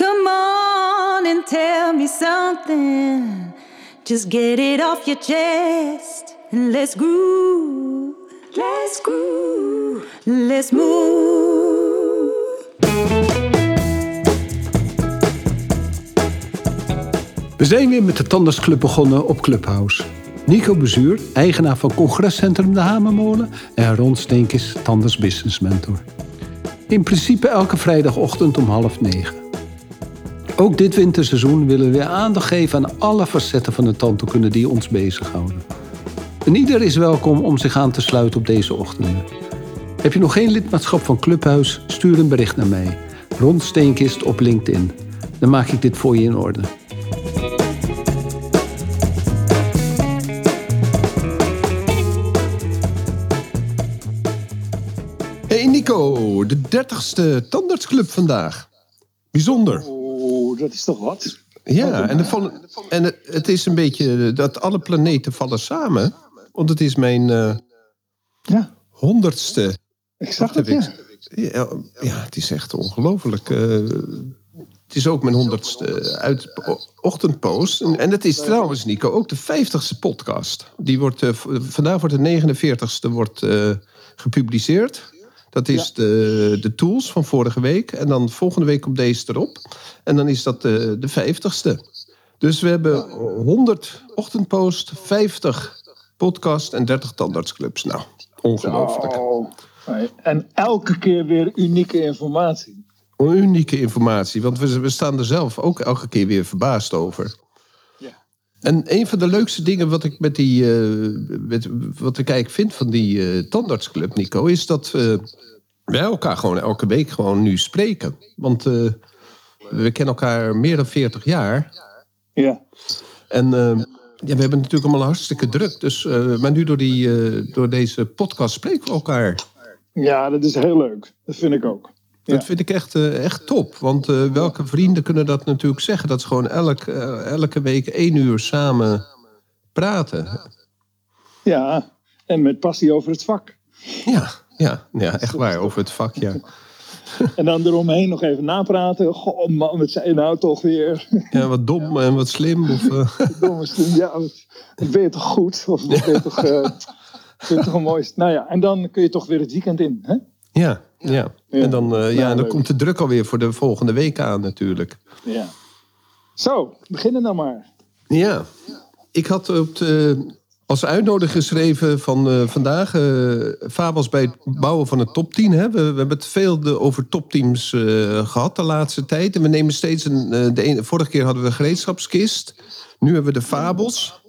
Come on and tell me something. Just get it off your chest and let's groove. Let's groove. Let's move. We zijn weer met de Tandartsclub begonnen op Clubhouse. Nico Bezuur, eigenaar van congrescentrum De Hamermolen... en Ron Steenkis, Tanders Business Mentor. In principe elke vrijdagochtend om half negen. Ook dit winterseizoen willen we weer aandacht geven aan alle facetten van de tandheelkunde die ons bezighouden. En ieder is welkom om zich aan te sluiten op deze ochtenden. Heb je nog geen lidmaatschap van Clubhuis? Stuur een bericht naar mij. Ron Steenkist op LinkedIn. Dan maak ik dit voor je in orde. Hey Nico, de 30ste tandartsclub vandaag. Bijzonder. Dat is toch wat? Ja, en, de en het- is een beetje dat alle planeten vallen samen. Want het is mijn eh, Ja, honderdste. ik zag het, ja. Ja, ja, het is echt ongelooflijk. eh, het is ook mijn honderdste uit ochtendpost. En, het is trouwens, Nico, ook de vijftigste podcast. Die wordt, eh, vandaag wordt de 49ste wordt, eh, gepubliceerd. Dat is de, de tools van vorige week. En dan volgende week komt deze erop. En dan is dat de, de vijftigste. Dus we hebben 100 ochtendpost, 50 podcast en 30 tandartsclubs. Nou, ongelooflijk. Oh. En elke keer weer unieke informatie. unieke informatie. Want we, we staan er zelf ook elke keer weer verbaasd over. En een van de leukste dingen wat ik met die. eh, met, wat ik eigenlijk vind van die eh, tandartsclub, Nico, is dat we wij elkaar gewoon elke week gewoon nu spreken. Want we kennen elkaar meer dan 40 jaar. Ja. En ja, we hebben natuurlijk allemaal hartstikke druk. Dus, maar nu door, die, door deze podcast spreken we elkaar. ja, dat is heel leuk. Dat vind ik ook. Ja. Dat vind ik echt, eh, echt top. Want eh, welke vrienden kunnen dat natuurlijk zeggen? Dat ze gewoon elk, eh, elke week één uur samen praten. Ja, en met passie over het vak. Ja, ja, ja echt waar. Over het vak, ja. En dan eromheen nog even napraten. Goh man, wat zei je nou toch weer? ja wat dom en wat slim. Of, eh, Domme stem. Ja, wat, ben je toch goed? Of wat ben je toch, ben je toch een mooi... Nou ja, en dan kun je toch weer het weekend in. Hè? ja, ja. En dan, eh, ja, Nou, dan komt de druk alweer voor de volgende week aan natuurlijk. Ja. Zo, beginnen dan maar. Ja, ik had op de, als uitnodiging geschreven van eh, vandaag eh fabels bij het bouwen van een top 10. Hè. We, we hebben het veel de, over topteams eh, gehad de laatste tijd. En we nemen steeds een. eh, de ene, vorige keer hadden we de gereedschapskist. Nu hebben we de fabels.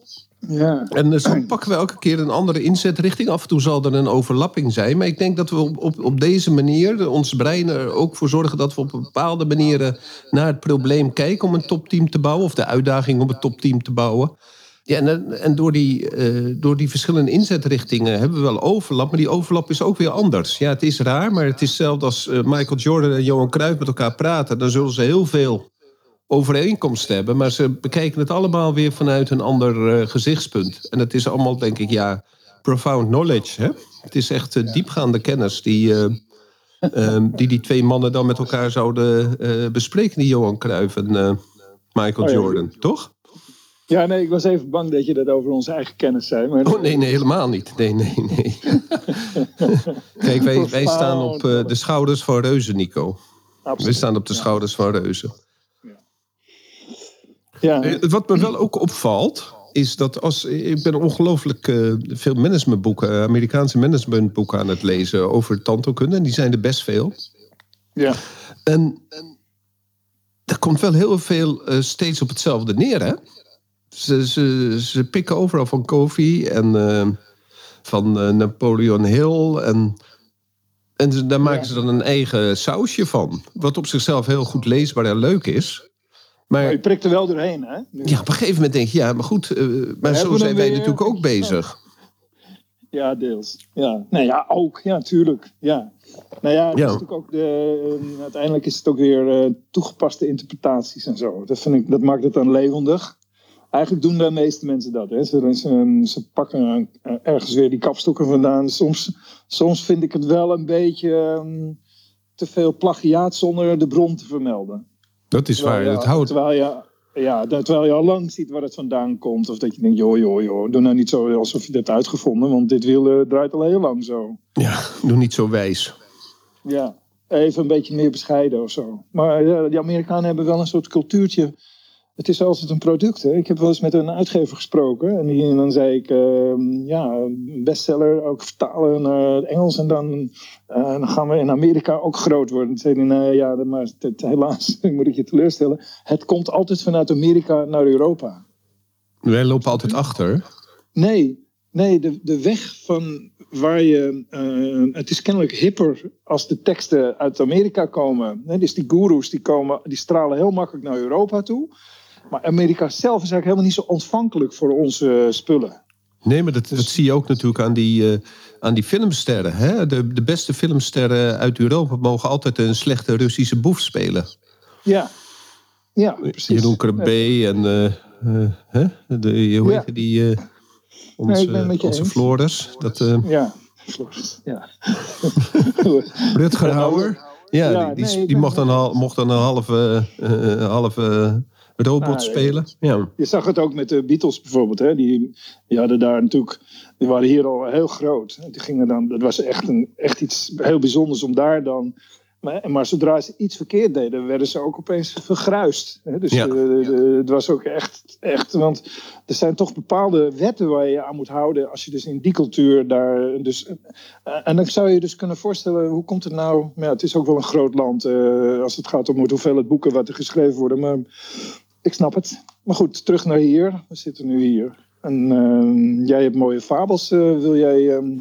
Ja. En eh, zo pakken we elke keer een andere inzetrichting. Af en toe zal er een overlapping zijn. Maar ik denk dat we op, op, deze manier, ons brein er ook voor zorgen dat we op bepaalde manieren naar het probleem kijken om een topteam te bouwen. Of de uitdaging om een topteam te bouwen. Ja, en, en door, die, eh, door die verschillende inzetrichtingen hebben we wel overlap. Maar die overlap is ook weer anders. Ja, het is raar, maar het is hetzelfde als eh, Michael Jordan en Johan Cruijff met elkaar praten. Dan zullen ze heel veel overeenkomsten hebben. Maar ze bekijken het allemaal weer vanuit een ander eh, gezichtspunt. En het is allemaal, denk ik, ja, profound knowledge. Hè? Het is echt eh, diepgaande kennis die, eh, ehm, die die twee mannen dan met elkaar zouden bespreken. Die Johan Cruijff en Michael Oh ja. Jordan, toch? ja, nee, ik was even bang dat je dat over onze eigen kennis zei. Maar Oh nee, nee, helemaal niet. Nee, nee, nee. Kijk, wij, wij staan op de schouders van reuzen, Nico. We Absoluut. staan op de schouders van reuzen. Ja, Eh, Wat me wel ook opvalt, is dat als. Ik ben ongelooflijk eh, veel managementboeken, Amerikaanse managementboeken aan het lezen over tandheelkunde. En die zijn er best veel. ja. En, er komt wel heel veel eh, steeds op hetzelfde neer, hè? Ze, ze, ze pikken overal van Kofi en van Napoleon Hill. En, en daar maken ze dan een eigen sausje van. Wat op zichzelf heel goed leesbaar en leuk is. Maar Maar je prikt er wel doorheen, hè? Nu. ja, op een gegeven moment denk je, ja, maar goed, eh, maar zo zijn wij weer. natuurlijk ook bezig. Ja, deels. Ja. Nee, ja, ook. Ja, tuurlijk. Ja. Nou ja, is natuurlijk ook de, eh, uiteindelijk is het ook weer eh, toegepaste interpretaties en zo. Dat, vind ik, dat maakt het dan levendig. Eigenlijk doen de meeste mensen dat. Hè. Ze, ze, ze pakken ergens weer die kapstokken vandaan. Soms, soms vind ik het wel een beetje ehm, te veel plagiaat zonder de bron te vermelden. Dat is waar. Terwijl, Het je- houdt... terwijl, je, ja, dat- terwijl je al lang ziet waar het vandaan komt. Of dat je denkt, joh, joh, joh. Doe nou niet zo alsof je hebt uitgevonden. Want dit wiel eh, draait al heel lang zo. Ja, doe niet zo wijs. Ja, even een beetje meer bescheiden of zo. Maar ja, die Amerikanen hebben wel een soort cultuurtje. Het is altijd een product. Hè. Ik heb wel eens met een uitgever gesproken. En, die, en dan zei ik, ehm, ja, bestseller ook vertalen naar het Engels. En dan, eh, dan gaan we in Amerika ook groot worden. Toen zei hij, nee, ja, maar helaas moet ik je teleurstellen. Het komt altijd vanuit Amerika naar Europa. Wij lopen altijd achter. Nee, nee de, de weg van waar je. eh, het is kennelijk hipper als de teksten uit Amerika komen. Hè, dus die goeroes die, komen, die stralen heel makkelijk naar Europa toe. Maar Amerika zelf is eigenlijk helemaal niet zo ontvankelijk voor onze spullen. Nee, maar dat, dat zie je ook natuurlijk aan die, eh, aan die filmsterren. Hè? De, de beste filmsterren uit Europa mogen altijd een slechte Russische boef spelen. Ja, ja precies. Jeroen Krabbe en eh, eh, hè? De, hoe Ja. heet die? eh, onze Nee, onze eens. Floris. Dat, eh, Ja, ja. Rutger Hauer. Ja, Ja, die, die, nee, die mocht, dan mocht dan een halve, eh, halve robot Ah, ja. spelen. Ja. Je zag het ook met de Beatles bijvoorbeeld. Hè? Die, die hadden daar natuurlijk. Die waren hier al heel groot. Die gingen dan, dat was echt, een, echt iets heel bijzonders om daar dan. Maar, maar zodra ze iets verkeerd deden, werden ze ook opeens vergruist. Hè? Dus Ja. eh, de- het was ook echt, echt. Want er zijn toch bepaalde wetten waar je je aan moet houden. Als je dus in die cultuur daar. Dus, eh, en dan zou je je dus kunnen voorstellen, hoe komt het nou? Ja, het is ook wel een groot land eh, als het gaat om het hoeveelheid boeken wat er geschreven worden. Maar ik snap het. Maar goed, terug naar hier. We zitten nu hier. En jij hebt mooie fabels. eh, wil jij. ehm,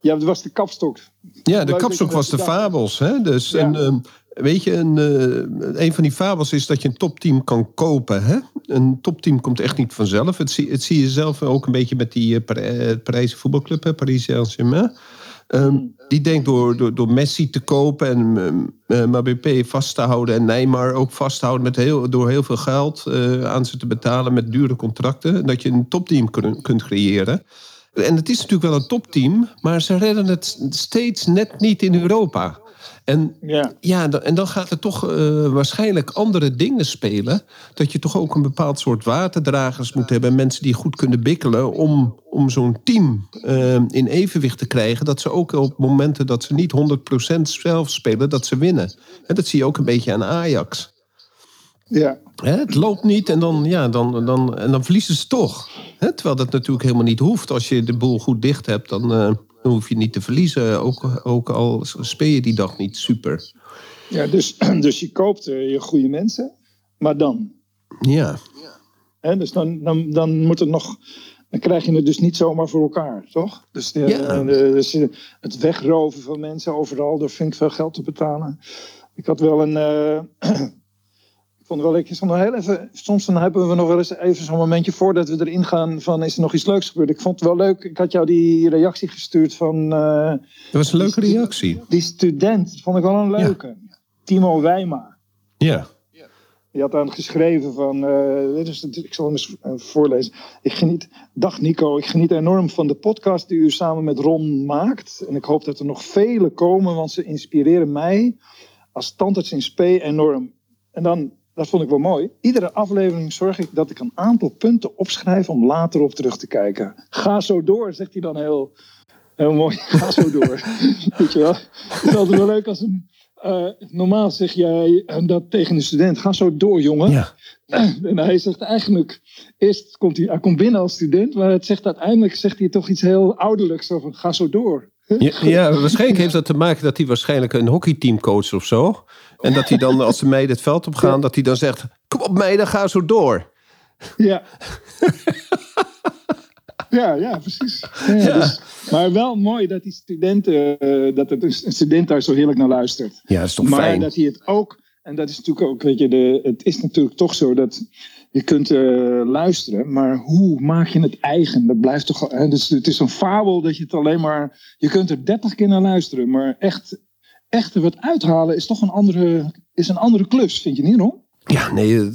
ja, dat was de kapstok. Ja, de kapstok was de fabels. Hè? Dus Ja. ehm, weet je, een, eh, een van die fabels is dat je een topteam kan kopen. Hè? Een topteam komt echt niet vanzelf. Het zie, het zie je zelf ook een beetje met die eh, eh, Parijse voetbalclub, hè, Paris Saint-Germain. Ehm, die denkt door, door, door Messi te kopen en uh, vast te houden en Neymar ook vasthouden met heel, door heel veel geld aan ze te betalen met dure contracten, dat je een topteam kun- kunt creëren. En het is natuurlijk wel een topteam, maar ze redden het steeds net niet in Europa. En Ja. en dan gaat er toch eh, waarschijnlijk andere dingen spelen. Dat je toch ook een bepaald soort waterdragers moet hebben. Mensen die goed kunnen bikkelen om, om zo'n team eh, in evenwicht te krijgen. Dat ze ook op momenten dat ze niet 100% zelf spelen, dat ze winnen. En dat zie je ook een beetje aan Ajax. Ja. Hè, het loopt niet en dan, ja, dan, dan, en dan verliezen ze toch. Hè, terwijl dat natuurlijk helemaal niet hoeft. Als je de boel goed dicht hebt, dan, eh, dan hoef je niet te verliezen. Ook, ook al speel je die dag niet super. ja dus, dus je koopt eh, je goede mensen. Maar dan. Ja, Hè, dus dan, dan, dan moet het nog. Dan krijg je het dus niet zomaar voor elkaar, toch? Dus, de, Ja. de- dus eh, het wegroven van mensen overal door flink veel geld te betalen. Ik had wel een. eh, ik vond wel, ik nog heel even. Soms dan hebben we nog wel eens even zo'n momentje voordat we erin gaan. van is er nog iets leuks gebeurd? Ik vond het wel leuk. Ik had jou die reactie gestuurd van. eh, dat was een leuke reactie. die student. Dat vond ik wel een leuke. Timo Wijma. Ja, Die had dan geschreven van, dit is, ik zal hem eens voorlezen. Ik geniet, dag Nico, ik geniet enorm van de podcast die u samen met Ron maakt. En ik hoop dat er nog vele komen, want ze inspireren mij als tandarts in SP enorm. En dan, dat vond ik wel mooi. Iedere aflevering zorg ik dat ik een aantal punten opschrijf om later op terug te kijken. Ga zo door, zegt hij dan heel, heel mooi. Ga zo door. Weet je wel? Het is altijd wel leuk als een... eh, normaal zeg jij eh, dat tegen een student. Ga zo door, jongen. ja. En hij zegt eigenlijk, eerst komt hij, hij komt binnen als student, maar het zegt uiteindelijk zegt hij toch iets heel ouderlijks. Zo van, ga zo door. Ja, ja, waarschijnlijk heeft dat te maken dat hij waarschijnlijk een hockeyteam coacht of zo. En dat hij dan, als de meiden het veld op gaan, dat hij dan zegt: Kom op, meiden, ga zo door. Ja. ja, ja, precies. Ja, Dus, maar wel mooi dat die studenten, eh, dat het een student daar zo heerlijk naar luistert. Ja, dat is toch maar fijn. dat hij het ook, en dat is natuurlijk ook, weet je, de, het is natuurlijk toch zo dat je kunt eh, luisteren, maar hoe maak je het eigen? Dat blijft toch, hè, dus het is een fabel dat je het alleen maar, je kunt er dertig keer naar luisteren, maar echt, echt er wat uithalen is toch een andere, is een andere klus, vind je niet, Ron? Ja, nee,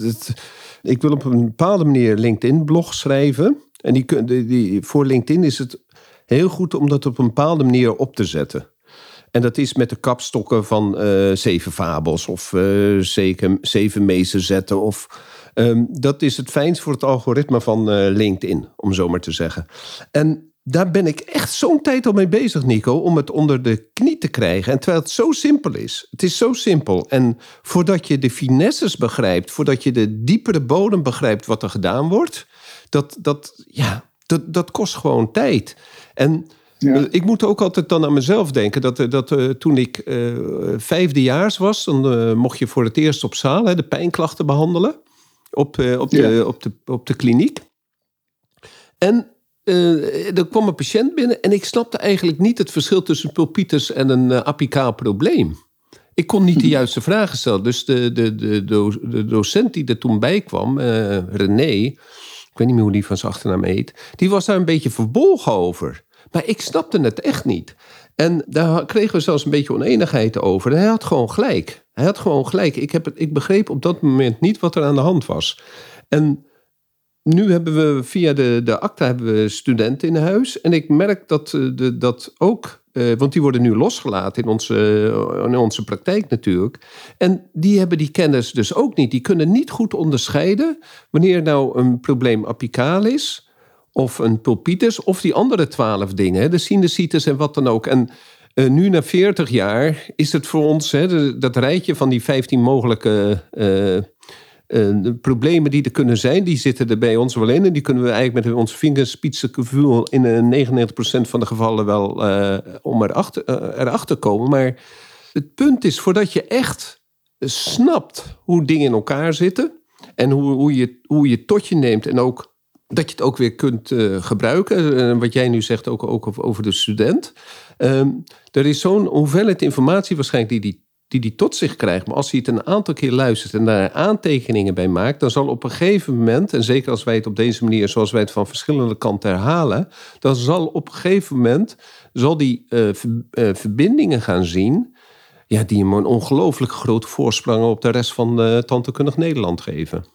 ik wil op een bepaalde manier LinkedIn-blog schrijven. En die, die, voor LinkedIn is het heel goed om dat op een bepaalde manier op te zetten. En dat is met de kapstokken van zeven fabels of zeven, zeven meesterzetten. Of, ehm, dat is het fijnst voor het algoritme van LinkedIn, om zo maar te zeggen. En daar ben ik echt zo'n tijd al mee bezig, Nico, om het onder de knie te krijgen. En terwijl het zo simpel is. Het is zo simpel. En voordat je de finesses begrijpt, voordat je de diepere bodem begrijpt wat er gedaan wordt, dat, dat, ja, dat, dat kost gewoon tijd. En eh, ik moet ook altijd dan aan mezelf denken dat, eh, dat uh, toen ik uh, vijfdejaars was, dan mocht je voor het eerst op zaal hè, de pijnklachten behandelen op, op, de, op, de, op de kliniek. En uh, er kwam een patiënt binnen en ik snapte eigenlijk niet het verschil tussen pulpitis en een uh, apicaal probleem. Ik kon niet de mhm. juiste vragen stellen. Dus de, de, de, de docent die er toen bij kwam, uh, René, ik weet niet meer hoe die van zijn achternaam heet, die was daar een beetje verbolgen over. Maar ik snapte het echt niet. En daar kregen we zelfs een beetje oneenigheid over. hij had gewoon gelijk. Hij had gewoon gelijk. Ik, heb het, ik begreep op dat moment niet wat er aan de hand was. En nu hebben we via de, de ACTA hebben we studenten in huis. En ik merk dat, eh, de, dat ook, eh, want die worden nu losgelaten in onze, eh, in onze praktijk natuurlijk. En die hebben die kennis dus ook niet. Die kunnen niet goed onderscheiden wanneer nou een probleem apicaal is, of een pulpitis, of die andere twaalf dingen, de sinusitis en wat dan ook. En nu na 40 jaar is het voor ons, hè, dat rijtje van die 15 mogelijke de problemen die er kunnen zijn, die zitten er bij ons wel in. En die kunnen we eigenlijk met ons vingerspitsengevoel in 99% van de gevallen wel uh, om erachter, erachter komen. Maar het punt is, voordat je echt snapt hoe dingen in elkaar zitten en hoe, hoe, je, hoe je tot je neemt en ook dat je het ook weer kunt gebruiken. wat jij nu zegt ook, ook over de student. Ehm, er is zo'n hoeveelheid informatie waarschijnlijk die die die hij tot zich krijgt. Maar als hij het een aantal keer luistert en daar aantekeningen bij maakt, dan zal op een gegeven moment, en zeker als wij het op deze manier, zoals wij het van verschillende kanten herhalen, dan zal op een gegeven moment zal die uh, verbindingen gaan zien. Ja, die hem een ongelooflijk grote voorsprong op de rest van uh, Tantekundig Nederland geven.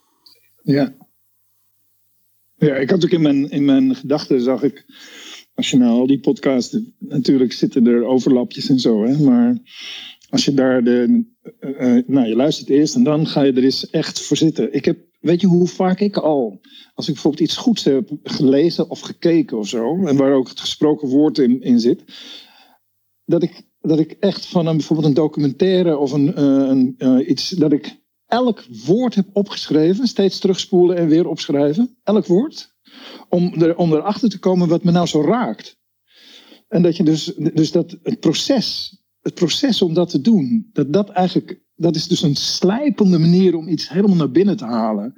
Ja. Ja, ik had ook in mijn, in mijn gedachten, zag ik, als je nou al die podcasts, natuurlijk zitten er overlapjes en zo, hè, maar als je daar de. Uh, nou, je luistert eerst en dan ga je er eens echt voor zitten. Ik heb, weet je hoe vaak ik al, als ik bijvoorbeeld iets goeds heb gelezen of gekeken of zo, en waar ook het gesproken woord in, in zit, dat ik, dat ik echt van een, bijvoorbeeld een documentaire of een, uh, een iets, dat ik elk woord heb opgeschreven, steeds terugspoelen en weer opschrijven, elk woord, om, er, om erachter te komen wat me nou zo raakt. En dat je dus, dus dat het proces het proces om dat te doen, dat, dat, eigenlijk, dat is dus een slijpende manier om iets helemaal naar binnen te halen.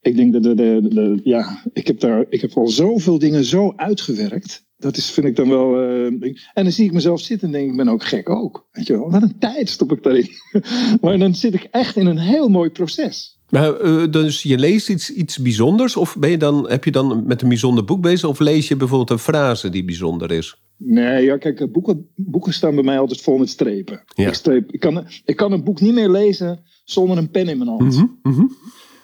Ik denk dat de, ja, ik heb daar, ik heb al zoveel dingen zo uitgewerkt. Dat is, vind ik dan wel. Uh, en dan zie ik mezelf zitten en denk ik, ben ook gek ook. Weet je wel, wat een tijd stop ik daarin. maar dan zit ik echt in een heel mooi proces. Maar, uh, dus je leest iets, iets bijzonders? Of ben je dan, heb je dan met een bijzonder boek bezig? Of lees je bijvoorbeeld een frase die bijzonder is? Nee, ja, kijk, boeken, boeken staan bij mij altijd vol met strepen. Ik, streep, ik, kan, ik kan een boek niet meer lezen zonder een pen in mijn hand. Mm -hmm,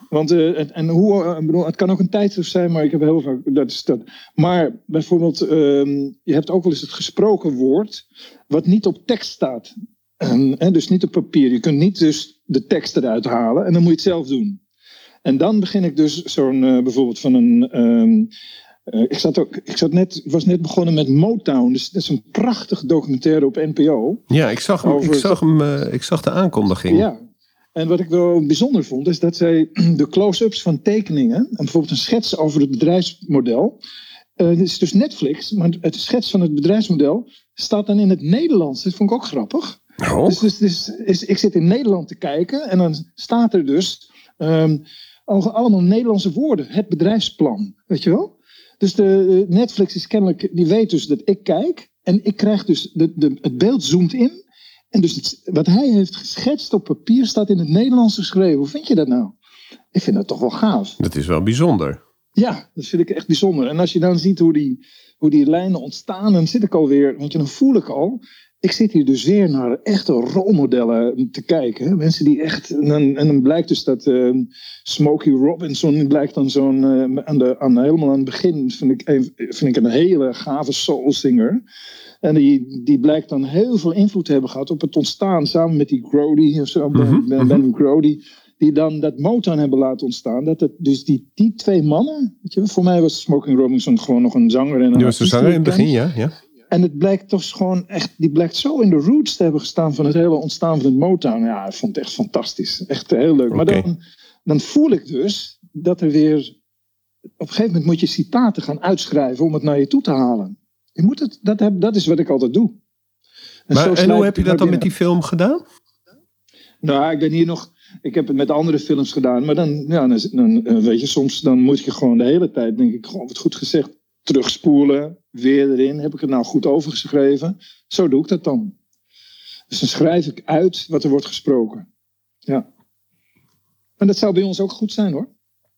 Want uh, en hoe, uh, bedoel, het kan ook een tijdschrift zijn, maar ik heb heel vaak. Dat is dat. Maar bijvoorbeeld, um, je hebt ook wel eens het gesproken woord, wat niet op tekst staat. En, dus niet op papier. Je kunt niet dus de tekst eruit halen en dan moet je het zelf doen. En dan begin ik dus zo'n uh, bijvoorbeeld van een. Uh, ik, zat ook, ik zat net, was net begonnen met Motown. Dus dat is een prachtig documentaire op NPO. Ja, ik zag, hem, over... ik zag, hem, uh, ik zag de aankondiging. Ja. En wat ik wel bijzonder vond, is dat zij de close-ups van tekeningen, en bijvoorbeeld een schets over het bedrijfsmodel. Uh, dit is dus Netflix, maar het schets van het bedrijfsmodel staat dan in het Nederlands. Dat vond ik ook grappig. Oh. Dus, dus, dus is, ik zit in Nederland te kijken en dan staat er dus um, allemaal Nederlandse woorden. Het bedrijfsplan, weet je wel? Dus de, Netflix is kennelijk, die weet dus dat ik kijk. En ik krijg dus, de, de, het beeld zoomt in. En dus het, wat hij heeft geschetst op papier staat in het Nederlands geschreven. Hoe vind je dat nou? Ik vind dat toch wel gaaf. Dat is wel bijzonder. Ja, dat vind ik echt bijzonder. En als je dan ziet hoe die, hoe die lijnen ontstaan, dan zit ik alweer, want dan voel ik al, ik zit hier dus weer naar echte rolmodellen te kijken. Mensen die echt. En dan, en dan blijkt dus dat uh, Smokey Robinson blijkt dan zo'n. Uh, aan de, aan, helemaal aan het begin vind ik, vind ik een hele gave soulsinger. En die, die blijkt dan heel veel invloed te hebben gehad op het ontstaan, samen met die Grody, of zo, Mhm, Ben, Ben Grody, die dan dat Motown hebben laten ontstaan. Dat het, dus die, die twee mannen, weet je, voor mij was Smoking Robinson gewoon nog een zanger. En een Die was de zanger in het begin, ja. ja. En het blijkt toch gewoon echt, die blijkt zo in de roots te hebben gestaan van het hele ontstaan van het Motown. Ja, ik vond het echt fantastisch. Echt heel leuk. Maar dan, dan voel ik dus dat er weer, op een gegeven moment moet je citaten gaan uitschrijven om het naar je toe te halen. Je moet het, dat, heb, dat is wat ik altijd doe. En Maar, en hoe heb je dat dan met die film gedaan? nou, ik ben hier nog. Ik heb het met andere films gedaan. Maar dan, ja, dan, dan eh, weet je, soms dan moet je gewoon de hele tijd, denk ik, gewoon wat goed gezegd, terugspoelen, weer erin. Heb ik het nou goed overgeschreven? Zo doe ik dat dan. Dus dan schrijf ik uit wat er wordt gesproken. Ja. En dat zou bij ons ook goed zijn hoor.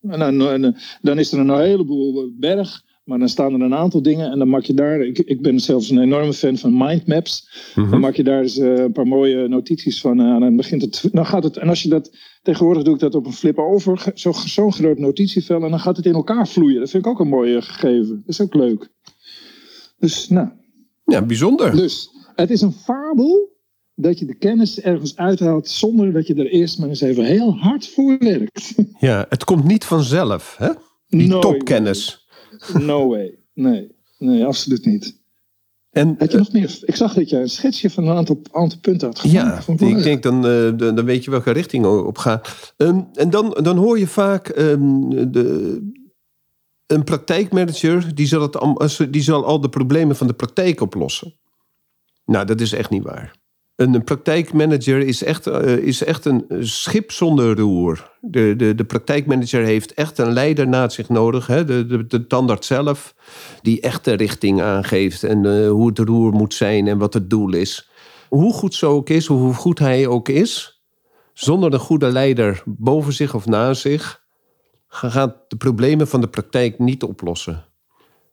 En dan, en, dan is er een heleboel berg. Maar dan staan er een aantal dingen en dan maak je daar. Ik, ik ben zelfs een enorme fan van mindmaps. Mhm. Dan maak je daar eens eh, een paar mooie notities van aan. En dan begint het. Dan gaat het. En als je dat. Tegenwoordig doe ik dat op een flip over. zo- Zo'n groot notitievel. En dan gaat het in elkaar vloeien. Dat vind ik ook een mooie gegeven. Dat is ook leuk. Dus, nou. Ja, bijzonder. Dus het is een fabel. Dat je de kennis ergens uithaalt. zonder dat je er eerst maar eens even heel hard voor werkt. Ja, het komt niet vanzelf, hè? Die topkennis. No way. Nee. Nee, absoluut niet. En Had je nog meer? Ik zag dat jij een schetsje van een aantal, aantal punten had gemaakt. Ja, ik denk dan, eh, dan, dan weet je welke richting op gaat. Ehm, en dan, dan hoor je vaak ehm, de, een praktijkmanager die zal, het, als- die zal al de problemen van de praktijk oplossen. Nou, dat is echt niet waar. Een, praktijkmanager is echt, eh, is echt een schip zonder roer. De, de, de praktijkmanager heeft echt een leider naast zich nodig. Hè? De, de, de zelf, die echt de richting aangeeft. En eh, hoe het roer moet zijn en wat het doel is. Hoe goed zo ook is, hoe goed hij ook is... zonder een goede leider boven zich of naast zich... gaat de problemen van de praktijk niet oplossen.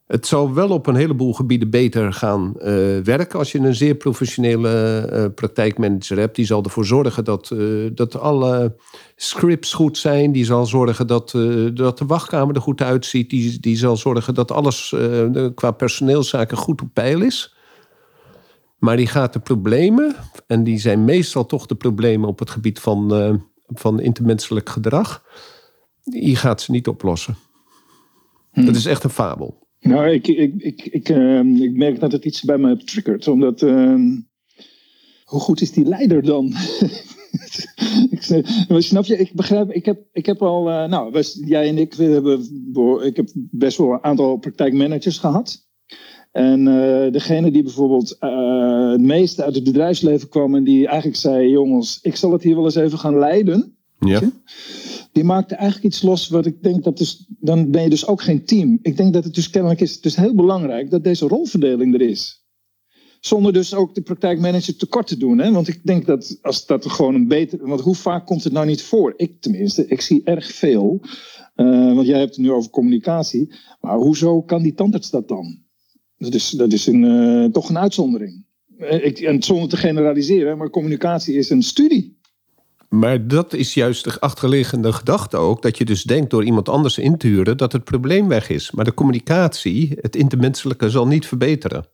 Het zal wel op een heleboel gebieden beter gaan eh, werken als je een zeer professionele eh, praktijkmanager hebt. Die zal ervoor zorgen dat, eh, dat alle scripts goed zijn. Die zal zorgen dat, dat de wachtkamer er goed uitziet. Die, die zal zorgen dat alles qua personeelszaken goed op peil is. Maar die gaat de problemen, en die zijn meestal toch de problemen op het gebied van, van intermenselijk gedrag, die gaat ze niet oplossen. Dat is echt een fabel. Nou, ik, ik, ik, ik, ehm, ik merk dat het iets bij me triggert. Omdat, ehm, hoe goed is die leider dan? ik, snap- je, ik begrijp, ik heb, ik heb al, eh, nou, jij en ik, we hebben, ik heb best wel een aantal praktijkmanagers gehad. En eh, degene die bijvoorbeeld eh, het meeste uit het bedrijfsleven kwam en die eigenlijk zei, jongens, ik zal het hier wel eens even gaan leiden. Ja. Die maakte eigenlijk iets los wat ik denk dat dus, dan ben je dus ook geen team. Ik denk dat het dus kennelijk is, het is heel belangrijk dat deze rolverdeling er is. Zonder dus ook de praktijkmanager tekort te doen. Hè? Want ik denk dat als dat gewoon een beter. Want hoe vaak komt het nou niet voor? Ik tenminste, ik zie erg veel. Eh, want jij hebt het nu over communicatie. Maar hoezo kan die tandarts dat dan? Dat is, dat is een, eh, toch een uitzondering. Eh, Ik, en zonder te generaliseren, maar communicatie is een studie. Maar dat is juist de achterliggende gedachte ook. Dat je dus denkt door iemand anders in te huren dat het probleem weg is. Maar de communicatie, het intermenselijke, zal niet verbeteren.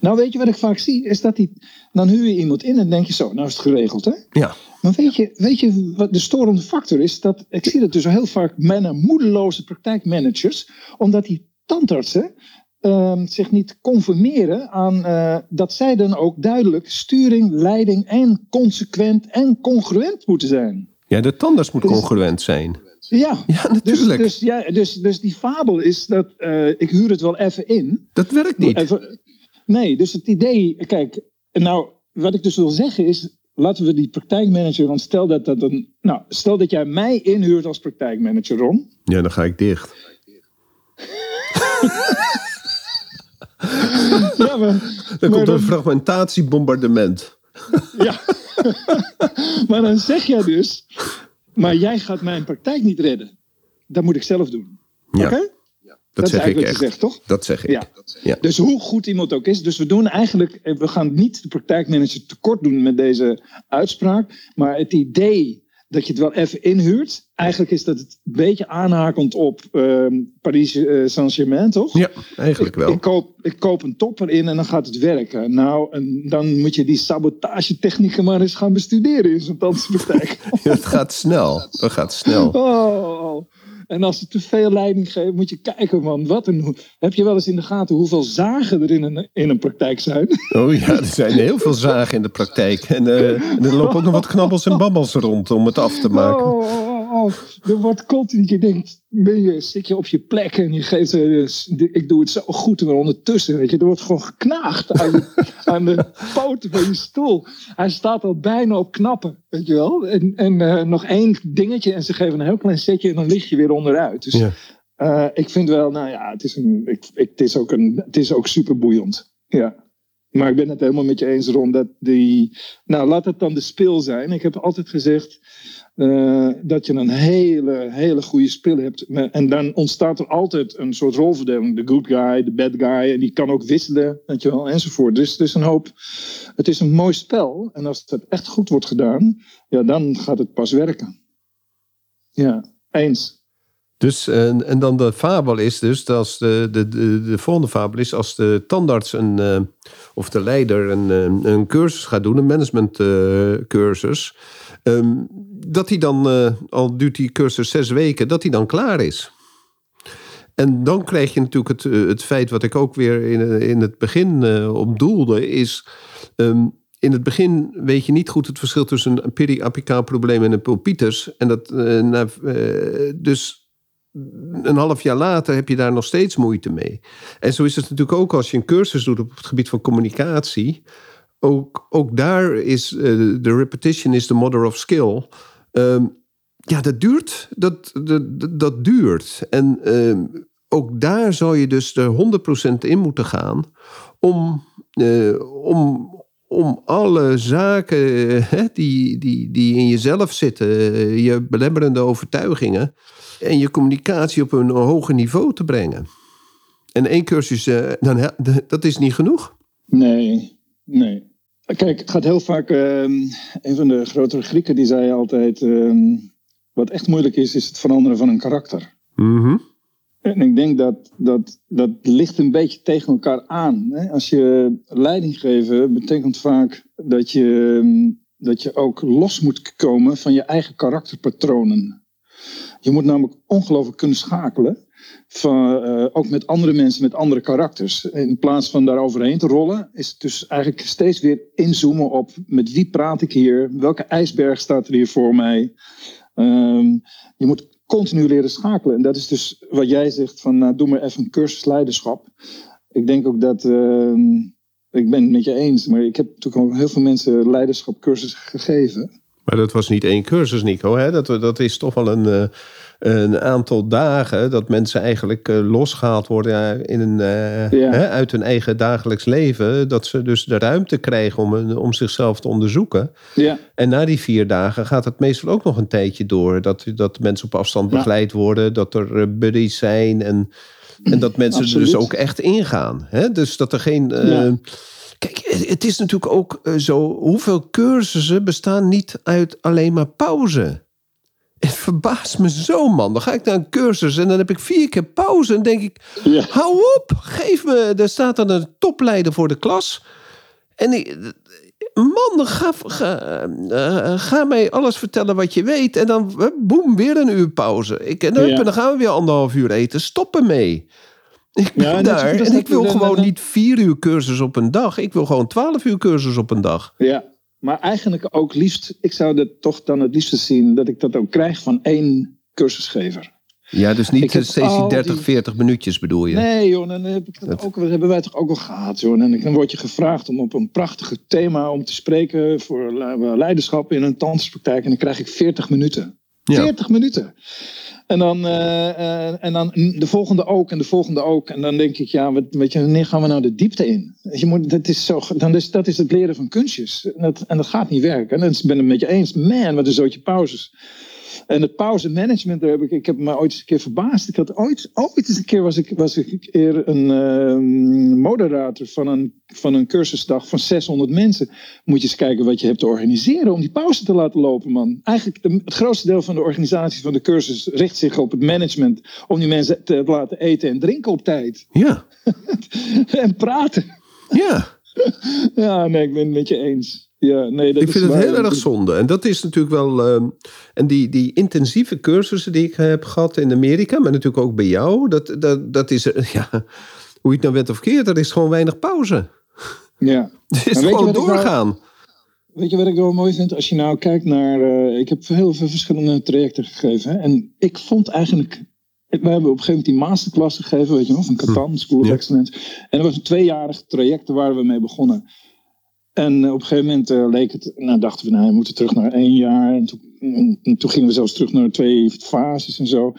Nou, weet je wat ik vaak zie? Is dat die, dan huur je iemand in en dan denk je zo, nou is het geregeld, hè? Ja, Maar weet je, weet je wat de storende factor is? Dat, ik zie dat dus heel vaak mannen, moedeloze praktijkmanagers, omdat die tandartsen ehm, zich niet conformeren aan eh, dat zij dan ook duidelijk sturing, leiding en consequent en congruent moeten zijn. ja de tandarts moet Dus- congruent zijn. Ja, Ja, dus, natuurlijk. dus, ja, dus, dus die fabel is dat eh, ik huur het wel even in. Dat werkt niet. Even- nee, dus het idee, kijk, nou, wat ik dus wil zeggen is, laten we die praktijkmanager, want stel dat dat een, nou, stel dat jij mij inhuurt als praktijkmanager, Ron. Ja, dan ga ik dicht. Ja, maar, Dan komt dan, een fragmentatiebombardement. ja. maar dan zeg jij dus, maar jij gaat mijn praktijk niet redden. Dat moet ik zelf doen. Ja, Oké? dat, is zeg ik echt. zegt, toch? Dat zeg ik. Ja. Ja. Dus hoe goed iemand ook is. Dus we doen eigenlijk, we gaan niet de praktijkmanager tekort doen met deze uitspraak. Maar het idee dat je het wel even inhuurt. Eigenlijk is dat het een beetje aanhakend op uh, Paris uh, Saint-Germain, toch? Ja, eigenlijk wel. Ik, ik, koop, ik koop een topper in en dan gaat het werken. Nou, en dan moet je die sabotagetechnieken maar eens gaan bestuderen in zo'n danspraktijk. het gaat snel. Het gaat snel. Oh, en als ze te veel leiding geven, moet je kijken, man. Wat een, heb je wel eens in de gaten hoeveel zagen er in een, in een praktijk zijn? Oh ja, er zijn heel veel zagen in de praktijk. En, uh, en er lopen ook nog wat knabbels en babbels rond om het af te maken. Oh, oh, oh. Er wordt continu, je denkt, ben je, zit je op je plek en je geeft, uh, ik doe het zo goed. En ondertussen, weet je, er wordt gewoon geknaagd aan, je, aan de poten van je stoel. Hij staat al bijna op knappen, weet je wel. En, en uh, nog één dingetje en ze geven een heel klein setje en dan lig je weer onderuit. Dus ja. uh, ik vind wel, nou ja, het is, een, ik, ik, het is, ook, een, het is ook super boeiend. Ja. Maar ik ben het helemaal met je eens, Ron, dat die... Nou, laat het dan de speel zijn. Ik heb altijd gezegd uh, dat je een hele, hele goede speel hebt. En dan ontstaat er altijd een soort rolverdeling. De good guy, de bad guy. En die kan ook wisselen, weet je wel, enzovoort. Dus het is een hoop... Het is een mooi spel. En als het echt goed wordt gedaan, ja, dan gaat het pas werken. Ja, eens. Dus, en, en dan de fabel is dus, dat als de, de, de, de volgende fabel is, als de tandarts een, uh, of de leider een, een cursus gaat doen, een managementcursus, uh, um, dat hij dan, al duurt die cursus zes weken, dat hij dan klaar is. En dan krijg je natuurlijk het, het feit wat ik ook weer in, in het begin op doelde, is... Um, in het begin weet je niet goed het verschil tussen een periapicaal probleem en een pulpitis. En dat, dus een half jaar later heb je daar nog steeds moeite mee. En zo is het natuurlijk ook als je een cursus doet op het gebied van communicatie. Ook, ook daar is uh, de repetition is the mother of skill. Um, ja, dat duurt. Dat, dat, dat duurt. En um, ook daar zou je dus er 100% in moeten gaan om, uh, om, om alle zaken hè, die, die, die in jezelf zitten, je belemmerende overtuigingen en je communicatie op een hoger niveau te brengen. En één cursus, uh, dan, dat is niet genoeg? Nee, nee. Kijk, het gaat heel vaak. Uh, een van de grotere Grieken die zei altijd: uh, wat echt moeilijk is, is het veranderen van een karakter. Mm -hmm. En ik denk dat, dat dat ligt een beetje tegen elkaar aan. Hè? Als je leiding geven, betekent vaak dat je, ehm, dat je ook los moet komen van je eigen karakterpatronen. Je moet namelijk ongelooflijk kunnen schakelen. Van, uh, ook met andere mensen, met andere karakters. In plaats van daar overheen te rollen, is het dus eigenlijk steeds weer inzoomen op met wie praat ik hier? Welke ijsberg staat er hier voor mij? Um, je moet continu leren schakelen. En dat is dus wat jij zegt van nou, doe maar even een cursus leiderschap. Ik denk ook dat, uh, ik ben het met je eens, maar ik heb natuurlijk ook heel veel mensen leiderschapcursussen gegeven. Maar dat was niet één cursus, Nico. Hè? Dat, dat is toch wel een, uh, een aantal dagen dat mensen eigenlijk uh, losgehaald worden in een, ja. hè, uit hun eigen dagelijks leven. Dat ze dus de ruimte krijgen om, om zichzelf te onderzoeken. Ja. En na die vier dagen gaat het meestal ook nog een tijdje door. Dat, dat mensen op afstand begeleid worden, dat er buddies zijn en, en dat mensen Absoluut. er dus ook echt ingaan. Hè? Dus dat er geen. Kijk, het is natuurlijk ook zo, hoeveel cursussen bestaan niet uit alleen maar pauze? Het verbaast me zo, man. Dan ga ik naar een cursus en dan heb ik vier keer pauze. En denk ik, ja. hou op, geef me... Er staat dan een topleider voor de klas. En ik, man, ga, ga, uh, ga mij alles vertellen wat je weet. En dan, boem, weer een uur pauze. Ik, en, ja. en dan gaan we weer anderhalf uur eten. Stop ermee. Ik ben ja, daar en ik wil gewoon niet vier uur cursus op een dag. Ik wil gewoon twaalf uur cursus op een dag. Ja, maar eigenlijk ook liefst, ik zou dat toch dan het liefst zien dat ik dat ook krijg van één cursusgever. Ja, dus niet steeds die 30, die... 40 minuutjes bedoel je? Nee joh, dan heb ik dat, dat ook, hebben wij toch ook al gehad joh. En dan word je gevraagd om op een prachtige thema om te spreken voor leiderschap in een tandartspraktijk. En dan krijg ik 40 minuten. Ja. 40 minuten. En dan, uh, uh, en dan de volgende ook en de volgende ook. En dan denk ik, ja, wat, weet je, wanneer gaan we nou de diepte in? Je moet, dat, is zo, dan is, dat is het leren van kunstjes. En dat, en dat gaat niet werken. En dan ben ik met je eens. Man, wat een zootje pauzes. En het pauzemanagement, daar heb ik, ik heb me ooit eens een keer verbaasd. Ik had ooit, ooit eens een keer was ik, was ik een keer een uh, moderator van een, van een cursusdag van 600 mensen. Moet je eens kijken wat je hebt te organiseren om die pauze te laten lopen, man. Eigenlijk de, het grootste deel van de organisatie van de cursus richt zich op het management om die mensen te laten eten en drinken op tijd. Ja. en praten. Ja. ja, nee, ik ben het met je eens. Ja, nee, dat ik vind is het heel erg zonde. En dat is natuurlijk wel. ehm, en die, die intensieve cursussen die ik heb gehad in Amerika, maar natuurlijk ook bij jou, dat, dat, dat is. eh, Ja, hoe je het nou bent of keert, er is gewoon weinig pauze. Ja. Het is gewoon nou- doorgaan. Weet je wat ik wel mooi vind? Als je nou kijkt naar. eh, ik heb heel veel verschillende trajecten gegeven. Hè? En ik vond eigenlijk. We hebben op een gegeven moment die masterclass gegeven, weet je wel, van Catan, School of Ja. Excellence. En dat was een tweejarig traject waar we mee begonnen. En eh, op een gegeven moment eh, leek het, nou dachten we, nou, we moeten terug naar één jaar. En toen, en toen gingen we zelfs terug naar twee fases en zo.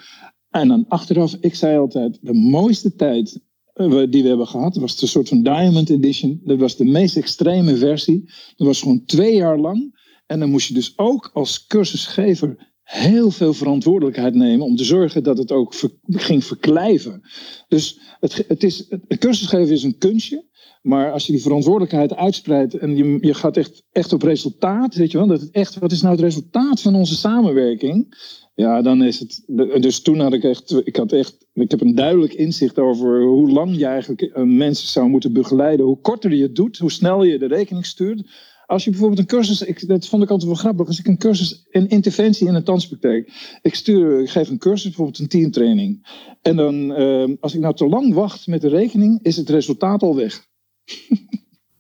En dan achteraf, ik zei altijd, de mooiste tijd eh, die we hebben gehad, was de soort van Diamond Edition. Dat was de meest extreme versie. Dat was gewoon twee jaar lang. En dan moest je dus ook als cursusgever heel veel verantwoordelijkheid nemen om te zorgen dat het ook ging verklijven. Dus het, het is, het cursusgeven is een kunstje. Maar als je die verantwoordelijkheid uitspreidt en je, je gaat echt, echt op resultaat, weet je wel, dat het echt, wat is nou het resultaat van onze samenwerking? Ja, dan is het. Dus toen had ik echt, ik had echt, ik heb een duidelijk inzicht over hoe lang je eigenlijk eh, mensen zou moeten begeleiden. Hoe korter je het doet, hoe snel je de rekening stuurt. Als je bijvoorbeeld een cursus, ik, dat vond ik altijd wel grappig, als ik een cursus, een interventie in een tandspraktijk, ik stuur, ik geef een cursus, bijvoorbeeld een teamtraining. En dan, eh, als ik nou te lang wacht met de rekening, is het resultaat al weg.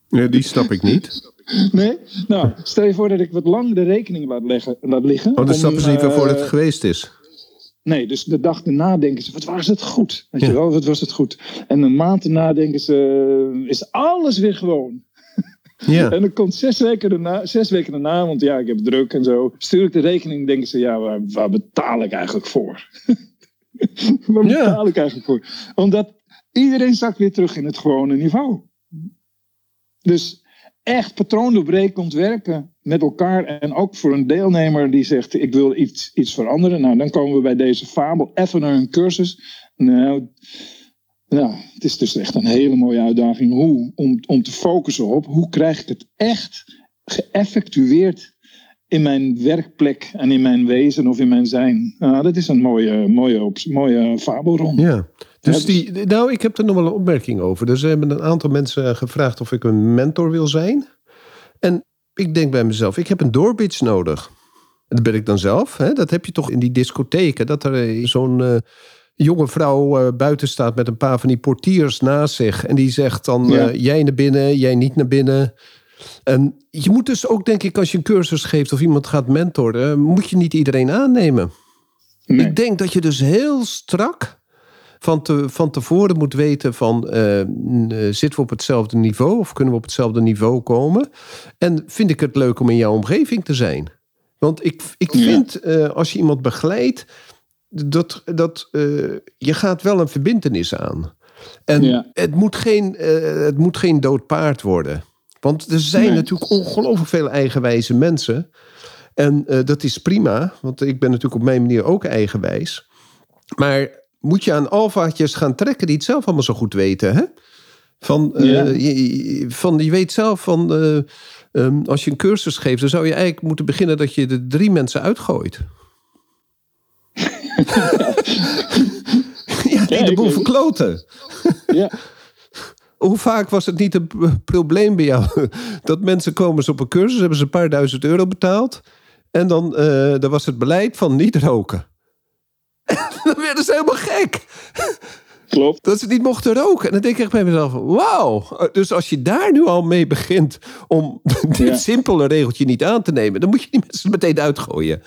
Ja, die snap ik niet. Nee? Nou, stel je voor dat ik wat lang de rekening laat, leggen, laat liggen. Oh, dan om, snappen ze niet waarvoor het eh, geweest is. Nee, dus de dag erna denken ze, wat was het goed? Weet Ja. je wel, wat was het goed? En een maand erna denken ze, is alles weer gewoon. Ja. En dan komt zes weken, daarna, zes weken daarna, want ja, ik heb druk en zo. Stuur ik de rekening, denken ze, ja, waar, waar betaal ik eigenlijk voor? waar Ja. betaal ik eigenlijk voor? Omdat iedereen zakt weer terug in het gewone niveau. Dus echt patroondoorbrekend werken met elkaar. En ook voor een deelnemer die zegt, ik wil iets, iets veranderen. Nou, dan komen we bij deze fabel, even naar een cursus. Nou, ja, het is dus echt een hele mooie uitdaging hoe, om, om te focussen op hoe krijg ik het echt geëffectueerd in mijn werkplek en in mijn wezen of in mijn zijn. Nou, dat is een mooie, mooie, mooie. Ja. Dus die, nou, ik heb er nog wel een opmerking over. Dus er hebben een aantal mensen gevraagd of ik een mentor wil zijn. En ik denk bij mezelf, ik heb een doorbitch nodig. Dat ben ik dan zelf. Hè? Dat heb je toch in die discotheken. Dat er eh, zo'n eh, jonge vrouw eh, buiten staat met een paar van die portiers naast zich. En die zegt dan, Ja. eh, jij naar binnen, jij niet naar binnen. En je moet dus ook, denk ik, als je een cursus geeft of iemand gaat mentoren... moet je niet iedereen aannemen. Nee. Ik denk dat je dus heel strak van, te, van tevoren moet weten van... eh, eh, zitten we op hetzelfde niveau of kunnen we op hetzelfde niveau komen? En vind ik het leuk om in jouw omgeving te zijn? Want ik, ik Ja. vind, eh, als je iemand begeleidt... dat, dat je gaat wel een verbindenis aan. En Ja. het, moet geen, het moet geen dood paard worden. Want er zijn Nee. natuurlijk ongelooflijk veel eigenwijze mensen... En dat is prima, want ik ben natuurlijk op mijn manier ook eigenwijs. Maar moet je aan alfaatjes gaan trekken die het zelf allemaal zo goed weten, hè? Van, eh, Ja. je, van, je weet zelf van, eh, ehm, als je een cursus geeft, dan zou je eigenlijk moeten beginnen dat je de drie mensen uitgooit. ja, die de boel verkloten. Ja. Hoe vaak was het niet een probleem bij jou? Dat mensen komen ze op een cursus, hebben ze een paar duizend euro betaald. En dan, eh, dan was het beleid van niet roken. dan werden ze helemaal gek. Klopt. Dat ze niet mochten roken. En dan denk ik echt bij mezelf, wauw. Dus als je daar nu al mee begint om dit Ja. simpele regeltje niet aan te nemen... dan moet je die mensen meteen uitgooien.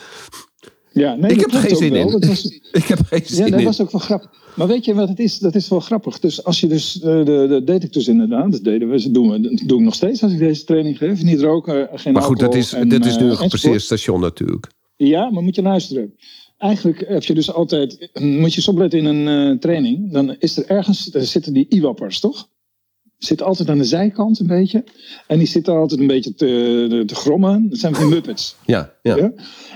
Ja, nee, Ik dat heb er geen zin in. Dat was, Ik heb geen Ja, zin dat in. was ook wel grappig. Maar weet je wat het is? Dat is wel grappig. Dus als je dus, eh, de, dat deed ik dus inderdaad, dat deden we, dat doen we, dat doe ik nog steeds als ik deze training geef. Niet roken, geen Maar goed, dat is, en, dit is nu eh, een gepasseerd station natuurlijk. Ja, maar moet je luisteren. Eigenlijk heb je dus altijd, moet je eens opletten in een eh, training, dan is er ergens, daar zitten die IWAP'ers, toch? Zit altijd aan de zijkant een beetje. En die zitten altijd een beetje te, te grommen. Dat zijn die Muppets. Ja, ja. Ja?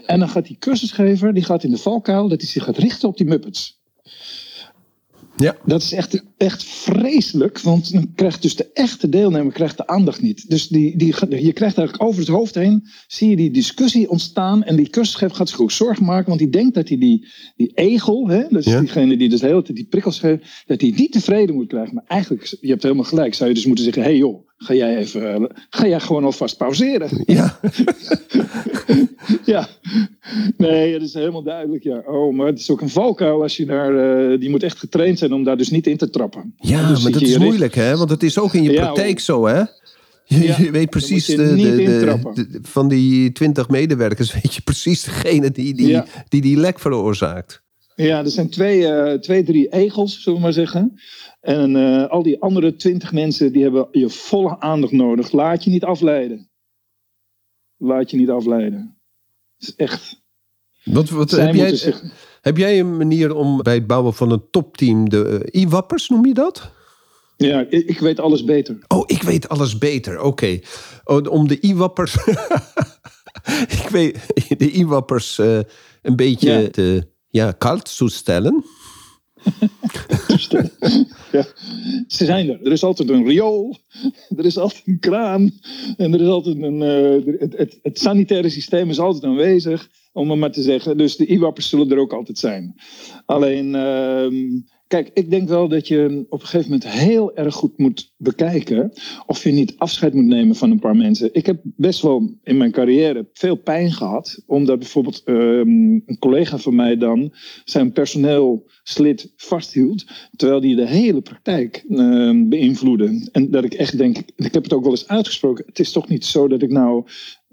En dan gaat die cursusgever die gaat in de valkuil dat hij zich gaat richten op die Muppets. Ja. Dat is echt, echt vreselijk, want dan krijgt dus de echte deelnemer krijgt de aandacht niet. Dus die, die, je krijgt eigenlijk over het hoofd heen, zie je die discussie ontstaan en die cursusgever gaat zich ook zorgen maken, want die denkt dat hij die, die egel, hè, dus Ja. diegene die dus de hele tijd die prikkels geeft, dat hij niet tevreden moet krijgen. Maar eigenlijk, je hebt helemaal gelijk, zou je dus moeten zeggen, hé hey joh, ga jij even, eh, ga jij gewoon alvast pauzeren. Ja. Ja, nee, dat is helemaal duidelijk. Ja. Oh, maar het is ook een valkuil als je daar. eh, die moet echt getraind zijn om daar dus niet in te trappen. Ja, Dus maar dat is moeilijk, hè? Want het is ook in je Ja, praktijk zo, hè? Je, Ja, je weet precies je de, de, van die twintig medewerkers, weet je precies degene die die, Ja. die, die lek veroorzaakt. Ja, er zijn twee, eh, twee drie egels, zullen we maar zeggen. En eh, al die andere twintig mensen die hebben je volle aandacht nodig. Laat je niet afleiden. Laat je niet afleiden. Het is echt. Wat, wat, heb, jij, zich. heb jij een manier om bij het bouwen van een topteam, de uh, e-wappers noem je dat? Ja, ik, ik weet alles beter. Oh, ik weet alles beter. Oké. Oh, om de e-wappers. ik weet de e-wappers eh, een beetje Ja. te ja, koud te stellen. Ja, ze zijn er. Er is altijd een riool, er is altijd een kraan en er is altijd een. eh, het, het, het sanitaire systeem is altijd aanwezig, om het maar te zeggen. Dus de e-wappers zullen er ook altijd zijn. Alleen, ehm, kijk, ik denk wel dat je op een gegeven moment heel erg goed moet bekijken of je niet afscheid moet nemen van een paar mensen. Ik heb best wel in mijn carrière veel pijn gehad, omdat bijvoorbeeld ehm, een collega van mij dan zijn personeelslid vasthield, terwijl die de hele praktijk ehm, beïnvloedde. En dat ik echt denk, ik heb het ook wel eens uitgesproken, het is toch niet zo dat ik nou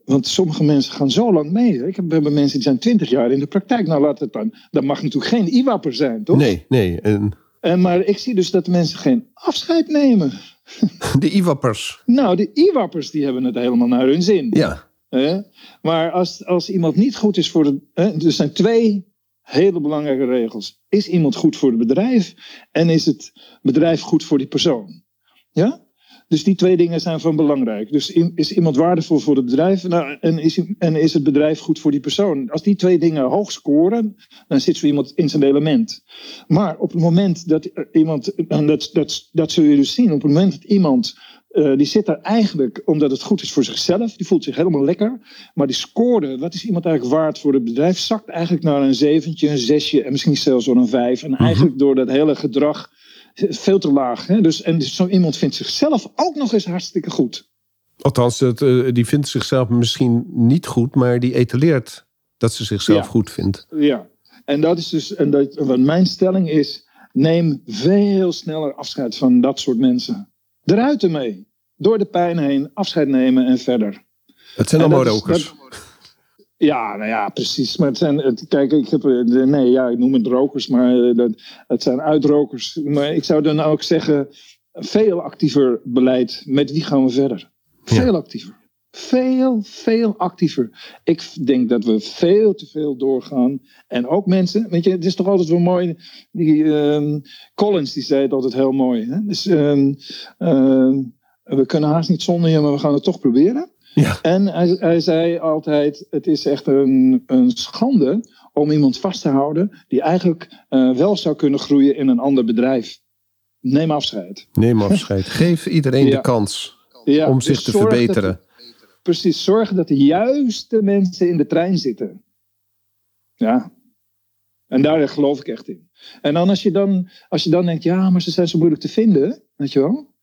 want sommige mensen gaan zo lang mee. hè. Ik heb, we hebben mensen die zijn twintig jaar in de praktijk. Nou, laat het dan. Dat mag natuurlijk geen IWAPper zijn, toch? Nee, nee. En En, maar ik zie dus dat mensen geen afscheid nemen. de e-wappers. Nou, de IWAPPers die hebben het helemaal naar hun zin. Ja. Hè? Maar als, als iemand niet goed is voor de. Er zijn twee hele belangrijke regels. Is iemand goed voor het bedrijf? En is het bedrijf goed voor die persoon? Ja? Dus die twee dingen zijn van belangrijk. Dus is iemand waardevol voor het bedrijf nou, en, is, en is het bedrijf goed voor die persoon? Als die twee dingen hoog scoren, dan zit zo iemand in zijn element. Maar op het moment dat iemand, en dat, dat, dat zul je dus zien, op het moment dat iemand, eh, die zit daar eigenlijk omdat het goed is voor zichzelf, die voelt zich helemaal lekker, maar die scoorde, wat is iemand eigenlijk waard voor het bedrijf, zakt eigenlijk naar een zeventje, een zesje en misschien zelfs wel een vijf. En eigenlijk door dat hele gedrag veel te laag. Hè? Dus, en zo iemand vindt zichzelf ook nog eens hartstikke goed. Althans, het, eh, die vindt zichzelf misschien niet goed, maar die etaleert dat ze zichzelf Ja. goed vindt. Ja, en dat is dus, en dat, wat mijn stelling is, neem veel sneller afscheid van dat soort mensen. Eruit ermee. Door de pijn heen, afscheid nemen en verder. Het zijn allemaal rokers. Ja, nou ja, precies. Maar het zijn, het, kijk, ik heb, eh, nee, ja, ik noem het rokers, maar eh, dat, het zijn uitrokers. Maar ik zou dan ook zeggen, veel actiever beleid. Met wie gaan we verder? Ja. Veel actiever. Veel, veel actiever. Ik denk dat we veel te veel doorgaan. En ook mensen, weet je, het is toch altijd wel mooi. Die ehm, Collins die zei het altijd heel mooi. Hè? Dus, ehm, ehm, we kunnen haast niet zonder je, maar we gaan het toch proberen. Ja. En hij, hij zei altijd: het is echt een, een schande om iemand vast te houden die eigenlijk eh, wel zou kunnen groeien in een ander bedrijf. Neem afscheid. Neem afscheid. Geef iedereen de kans Ja, om dus zich te zorg dat- verbeteren. precies, zorgen dat de juiste mensen in de trein zitten. Ja. En daar geloof ik echt in. En dan als je dan, als je dan denkt, ja, maar ze zijn zo moeilijk te vinden, weet je wel.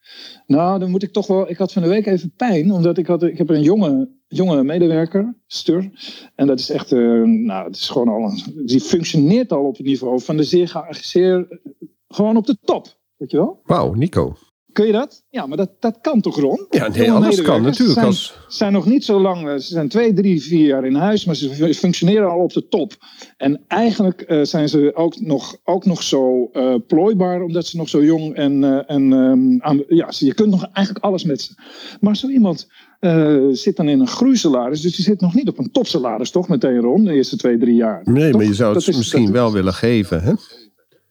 Nou, dan moet ik toch wel. Ik had van de week even pijn, omdat ik had, ik heb een jonge, jonge medewerker, Stur. En dat is echt, eh, nou, het is gewoon al, die functioneert al op het niveau van de zeer, zeer gewoon op de top, weet je wel. Wauw, Nico. Kun je dat? Ja, maar dat, dat kan toch, Ron? Ja, nee, alles kan natuurlijk. Zijn, Als, zijn nog niet zo lang, eh, ze zijn twee, drie, vier jaar in huis, maar ze fu- functioneren al op de top. En eigenlijk eh, zijn ze ook nog, ook nog zo eh, plooibaar, omdat ze nog zo jong en, en ehm, aan, ja, je kunt nog eigenlijk alles met ze. Maar zo iemand zit dan in een groeisalaris, dus die zit nog niet op een topsalaris, toch meteen Ron, de eerste twee, drie jaar. nee, Toch? maar je zou het is- misschien wel willen geven. Hè?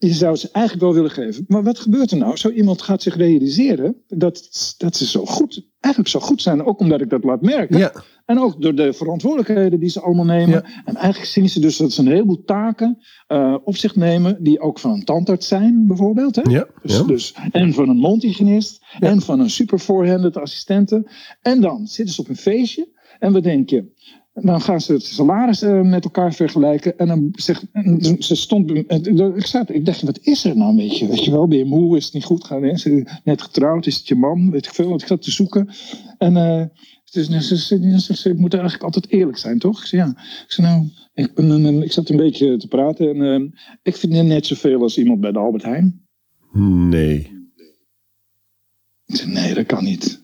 Je zou ze eigenlijk wel willen geven. Maar wat gebeurt er nou? Zo iemand gaat zich realiseren dat, dat ze zo goed, eigenlijk zo goed zijn. Ook omdat ik dat laat merken. Ja. En ook door de verantwoordelijkheden die ze allemaal nemen. En eigenlijk zien ze dus dat ze een heleboel taken uh, op zich nemen. Die ook van een tandarts zijn, bijvoorbeeld. Hè? Ja, dus, dus, en van een mondhygiënist. En van een super voorhanded assistente. En dan zitten ze op een feestje. En wat denk je? Dan gaan ze het salaris uh, met elkaar vergelijken. En dan zegt ze stond. Ik, zat, ik dacht, wat is er nou met je? Weet je wel, ben je moe? Is het niet goed gaan? Is je net getrouwd? Is het je man? Weet ik veel. Want ik zat te zoeken. En uh, dus, ze, ze, ze, ze moeten eigenlijk altijd eerlijk zijn, toch? Ik zei ja. Ik zei nou, ik, ik zat een beetje te praten. En uh, ik vind het net zoveel als iemand bij de Albert Heijn. Nee. Ik zei nee, dat kan niet.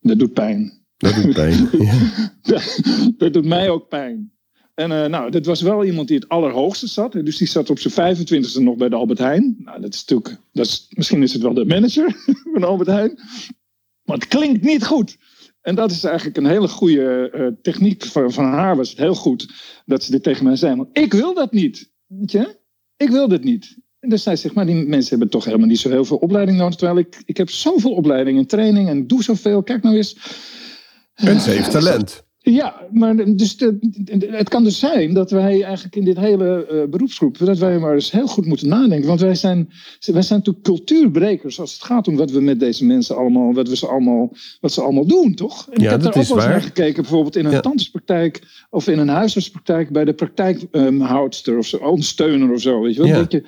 Dat doet pijn. Dat doet pijn. ja. dat, dat, doet mij ook pijn. En uh, nou, dat was wel iemand die het allerhoogste zat. Dus die zat op zijn 25e nog bij de Albert Heijn. Nou, dat is natuurlijk, dat is, misschien is het wel de manager van Albert Heijn. Maar het klinkt niet goed. En dat is eigenlijk een hele goede uh, techniek van, van haar. Was het heel goed dat ze dit tegen mij zei. Want ik wil dat niet. Weet je? Ik wil dit niet. En dus zij zegt, maar die mensen hebben toch helemaal niet zo heel veel opleiding nodig. Terwijl ik, ik heb zoveel opleiding en training en doe zoveel. Kijk nou eens. En ze heeft talent. Ja, maar dus het kan dus zijn dat wij eigenlijk in dit hele uh, beroepsgroep, dat wij maar eens heel goed moeten nadenken. Want wij zijn, wij zijn natuurlijk cultuurbrekers als het gaat om wat we met deze mensen allemaal, wat, we ze allemaal, wat ze allemaal doen, toch? En ja, ik heb dat daar is ook wel eens naar gekeken, bijvoorbeeld in een Ja. tandartspraktijk of in een huisartspraktijk bij de praktijkhoudster of zo, ondersteuner of zo. Weet je wel? Ja. Denk je,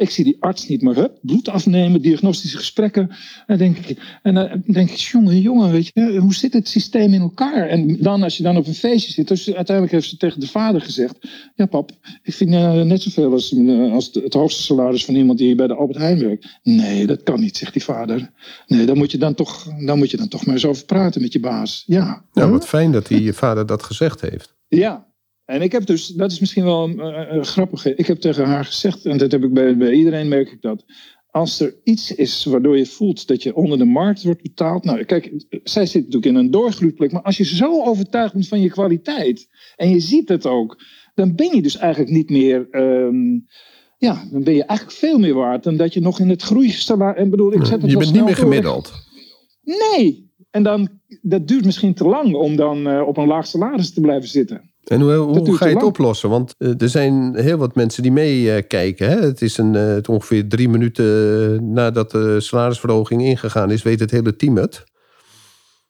ik zie die arts niet meer, hup, bloed afnemen, diagnostische gesprekken. En dan denk ik, en dan denk ik, jongen, jongen, weet je, hoe zit het systeem in elkaar? En dan als je dan op een feestje zit, dus uiteindelijk heeft ze tegen de vader gezegd, ja pap, ik vind uh, net zoveel als, uh, als het hoogste salaris van iemand die bij de Albert Heijn werkt. Nee, dat kan niet, zegt die vader. Nee, dan moet je dan toch, dan moet je dan toch maar eens over praten met je baas. Ja. Nou, wat fijn dat die vader dat gezegd heeft. Ja, en ik heb dus, dat is misschien wel uh, uh, grappig. Ik heb tegen haar gezegd, en dat heb ik bij, bij iedereen merk ik dat. Als er iets is waardoor je voelt dat je onder de markt wordt betaald. Nou, kijk, zij zit natuurlijk in een doorgroeiplek. Maar als je zo overtuigd bent van je kwaliteit. en je ziet het ook. dan ben je dus eigenlijk niet meer. Um, ja, dan ben je eigenlijk veel meer waard. dan dat je nog in het groeisalaris. En bedoel, ik zet het je bent niet meer door. gemiddeld. Nee. En dan, dat duurt misschien te lang om dan uh, op een laag salaris te blijven zitten. En hoe, hoe ga je het oplossen? Want uh, er zijn heel wat mensen die meekijken. Uh, het is een, uh, het ongeveer drie minuten nadat de salarisverhoging ingegaan is, weet het hele team het.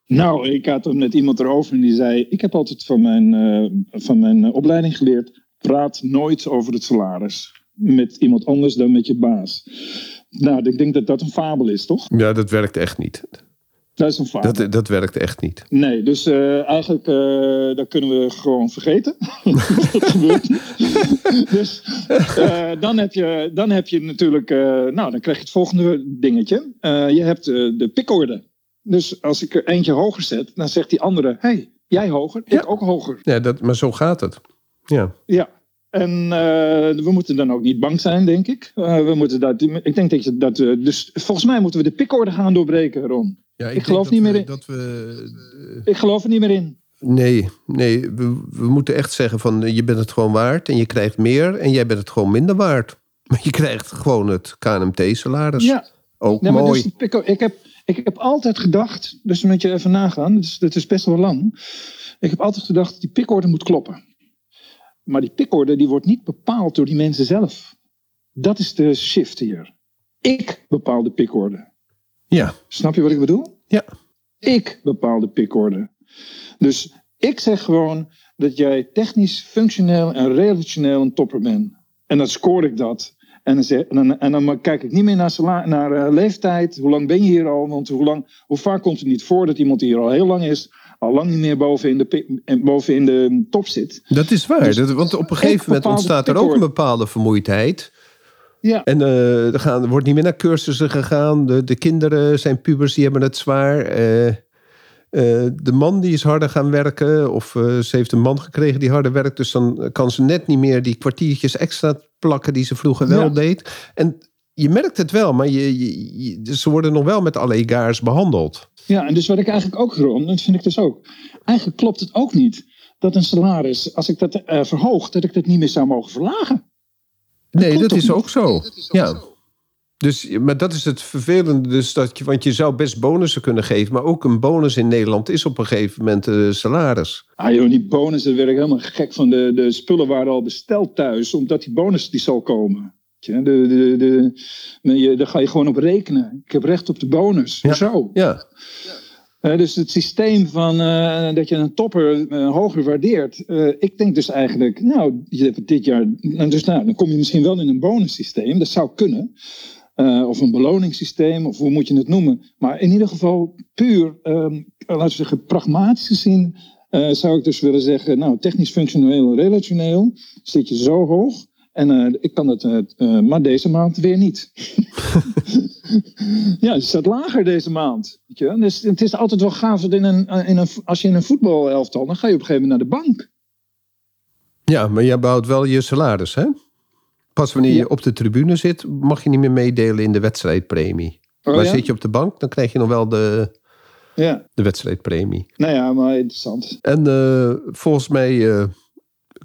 Nou, ik had er met iemand erover en die zei: Ik heb altijd van mijn, van mijn opleiding geleerd: praat nooit over het salaris met iemand anders dan met je baas. Nou, ik denk dat dat een fabel is, toch? Ja, dat werkt echt niet. Dat is een fabel. Dat, dat werkt echt niet. Nee, dus uh, eigenlijk uh, dat kunnen we gewoon vergeten. dat gebeurt niet. dus uh, dan, heb je, dan heb je natuurlijk... nou, dan krijg je het volgende dingetje. je hebt de pikorde. Dus als ik er eentje hoger zet, dan zegt die andere... hey, jij hoger, ja. ik ook hoger. Ja, dat, maar zo gaat het. Ja. Ja, en uh, we moeten dan ook niet bang zijn, denk ik. Uh, we moeten dat, ik denk dat je dat. Dus volgens mij moeten we de pikorde gaan doorbreken, Ron. Ja, ik, ik geloof niet we, meer in. Dat we, ik geloof er niet meer in. Nee, nee we, we, moeten echt zeggen van je bent het gewoon waard en je krijgt meer en jij bent het gewoon minder waard. Maar je krijgt gewoon het KNMT-salaris. Ja. Ook nee, mooi. Dus Pico, ik, heb, ik heb altijd gedacht, dus moet je even nagaan, dat is, dat is best wel lang. Ik heb altijd gedacht, die pikorde moet kloppen. Maar die pikorde die wordt niet bepaald door die mensen zelf. Dat is de shift hier. Ik bepaal de pikorde. Ja. Snap je wat ik bedoel? Ja. Ik bepaal de pikorde. Dus ik zeg gewoon dat jij technisch, functioneel en relationeel een topper bent. En dan scoor ik dat. En dan, zeg, en dan, en dan kijk ik niet meer naar, sala, naar uh, leeftijd. Hoe lang ben je hier al? Want hoe, lang, hoe vaak komt het niet voor dat iemand die hier al heel lang is al lang niet meer boven in de, boven in de top zit. Dat is waar. Dus dat, want op een gegeven moment ontstaat er ook een bepaalde vermoeidheid. Ja. En uh, er, gaan, er wordt niet meer naar cursussen gegaan. De, de kinderen zijn pubers, die hebben het zwaar. Uh, uh, de man die is harder gaan werken. Of ze heeft een man gekregen die harder werkt. Dus dan kan ze net niet meer die kwartiertjes extra plakken die ze vroeger wel Ja. deed. En je merkt het wel, maar je, je, je- ze worden nog wel met alle egaars behandeld. Ja, en dus wat ik eigenlijk ook, Ron, dat vind ik dus ook. Eigenlijk klopt het ook niet dat een salaris, als ik dat eh, verhoog, dat ik dat niet meer zou mogen verlagen. Nee, dat is ook zo. Ja. Dus, maar dat is het vervelende. Dus dat je, want je zou best bonussen kunnen geven. Maar ook een bonus in Nederland is op een gegeven moment eh, salaris. Ah joh, die bonus, daar werd ik helemaal gek van. De, de spullen waren al besteld thuis, omdat die bonus die zal komen. Weet je, De, de, de, je, daar ga je gewoon op rekenen. Ik heb recht op de bonus. Ja. Hoezo? Ja, Eh, dus het systeem van eh, dat je een topper eh, hoger waardeert. ik denk dus eigenlijk, nou, je hebt dit jaar. Dus nou, dan kom je misschien wel in een bonussysteem. Dat zou kunnen. Of een beloningssysteem, of hoe moet je het noemen. Maar in ieder geval puur, ehm, laten we zeggen, pragmatisch gezien. zou ik dus willen zeggen, nou, technisch, functioneel, relationeel. Zit je zo hoog. En eh, ik kan het, eh, eh, maar deze maand weer niet. Ja, het staat lager deze maand. Weet je? Dus het is altijd wel gaaf dat in een, in een, als je in een voetbalelftal, dan ga je op een gegeven moment naar de bank. ja maar jij behoudt wel je salaris, hè? Pas wanneer je Ja. op de tribune zit, mag je niet meer meedelen in de wedstrijdpremie. Oh, maar ja? zit je op de bank, dan krijg je nog wel de, Ja, de wedstrijdpremie. nou ja, maar interessant. En eh, volgens mij eh,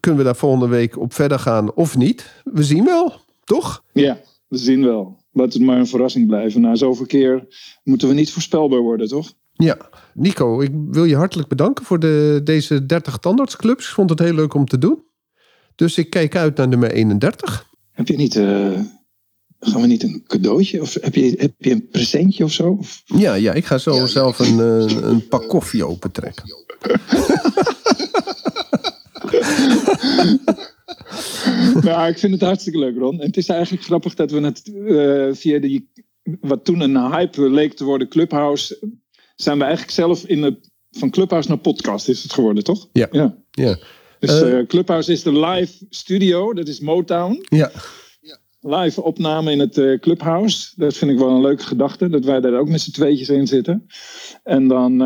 kunnen we daar volgende week op verder gaan of niet. We zien wel, toch? Ja, we zien wel. Laat het maar een verrassing blijven. Na zoveel keer moeten we niet voorspelbaar worden, toch? Ja. Nico, ik wil je hartelijk bedanken voor de, deze 30 tandartsclubs. Ik vond het heel leuk om te doen. Dus ik kijk uit naar nummer 31. Heb je niet, eh, gaan we niet een cadeautje? Of heb je, heb je een presentje of zo? Ja, ja ik ga zo zelf een, eh, een pak koffie opentrekken. Ja, ik vind het hartstikke leuk, Ron. En het is eigenlijk grappig dat we het eh, via die, wat toen een hype leek te worden, Clubhouse, zijn we eigenlijk zelf in de, van Clubhouse naar podcast is het geworden, toch? Ja. ja. Ja. Dus Eh. eh, Clubhouse is de live studio, dat is Motown. Ja. Live opname in het Clubhouse. Dat vind ik wel een leuke gedachte, dat wij daar ook met z'n tweetjes in zitten. En dan,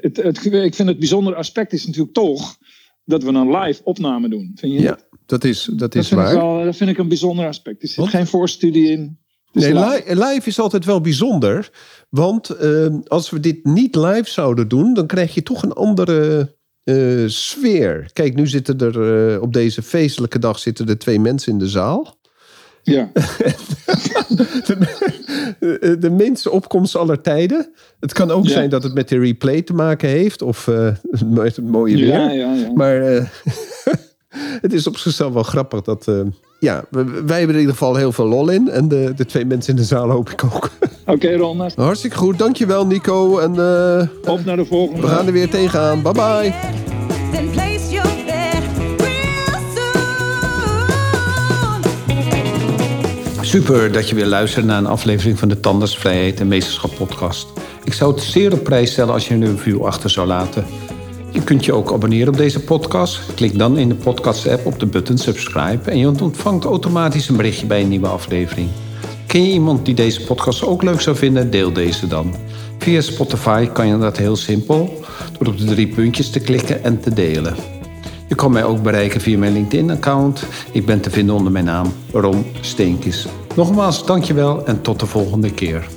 het, het, ik vind het bijzondere aspect is natuurlijk toch dat we een live opname doen. Vind je ja, dat is, dat Dat is waar. wel, dat vind ik een bijzonder aspect. Er zit geen voorstudie in. Nee, live. li- live is altijd wel bijzonder. Want eh, als we dit niet live zouden doen, dan krijg je toch een andere eh, sfeer. Kijk, nu zitten er eh, op deze feestelijke dag zitten er twee mensen in de zaal. Ja. de, de minste opkomst aller tijden. Het kan ook Ja. zijn dat het met de replay te maken heeft. Of met het mooie weer. Ja, ja, ja. Maar eh, het is op zichzelf wel grappig dat... eh, ja, wij hebben er in ieder geval heel veel lol in. En de, de twee mensen in de zaal hoop ik ook. Oké, Ron. nou, Hartstikke goed, dankjewel Nico. En Op naar de volgende. we gaan er weer tegenaan. Bye bye. Super dat je weer luistert naar een aflevering van de Tandartsvrijheid en Meesterschap podcast. Ik zou het zeer op prijs stellen als je een review achter zou laten. Je kunt je ook abonneren op deze podcast. Klik dan in de podcast-app op de button subscribe en je ontvangt automatisch een berichtje bij een nieuwe aflevering. Ken je iemand die deze podcast ook leuk zou vinden? Deel deze dan. Via Spotify kan je dat heel simpel door op de drie puntjes te klikken en te delen. Je kan mij ook bereiken via mijn LinkedIn-account. Ik ben te vinden onder mijn naam Ron Steenkis. Nogmaals, dankjewel en tot de volgende keer.